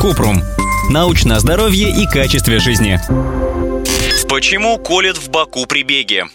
Купрум. Научное здоровье и качестве жизни. Почему колет в боку при беге?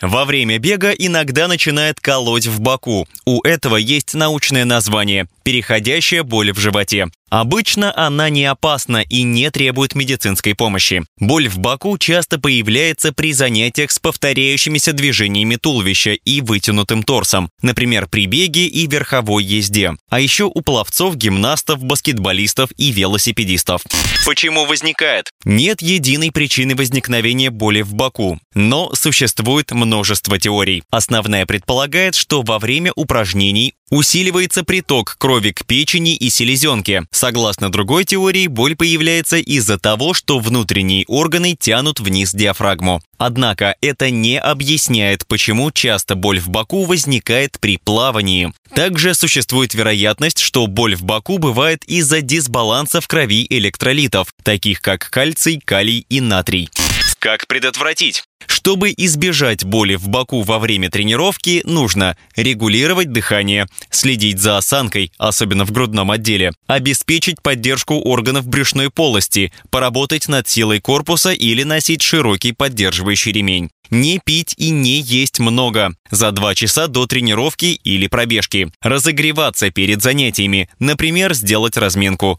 Во время бега иногда начинает колоть в боку. У этого есть научное название – переходящая боль в животе. Обычно она не опасна и не требует медицинской помощи. Боль в боку часто появляется при занятиях с повторяющимися движениями туловища и вытянутым торсом, например, при беге и верховой езде. А еще у пловцов, гимнастов, баскетболистов и велосипедистов. Почему возникает? Нет единой причины возникновения боли в боку, но существует множество теорий. Основная предполагает, что во время упражнений Усиливается приток крови к печени и селезенке. Согласно другой теории, боль появляется из-за того, что внутренние органы тянут вниз диафрагму. Однако это не объясняет, почему часто боль в боку возникает при плавании. Также существует вероятность, что боль в боку бывает из-за дисбаланса в крови электролитов, таких как кальций, калий и натрий. Как предотвратить? Чтобы избежать боли в боку во время тренировки, нужно регулировать дыхание, следить за осанкой, особенно в грудном отделе, обеспечить поддержку органов брюшной полости, поработать над силой корпуса или носить широкий поддерживающий ремень. Не пить и не есть много. За 2 часа до тренировки или пробежки. Разогреваться перед занятиями. Например, сделать разминку.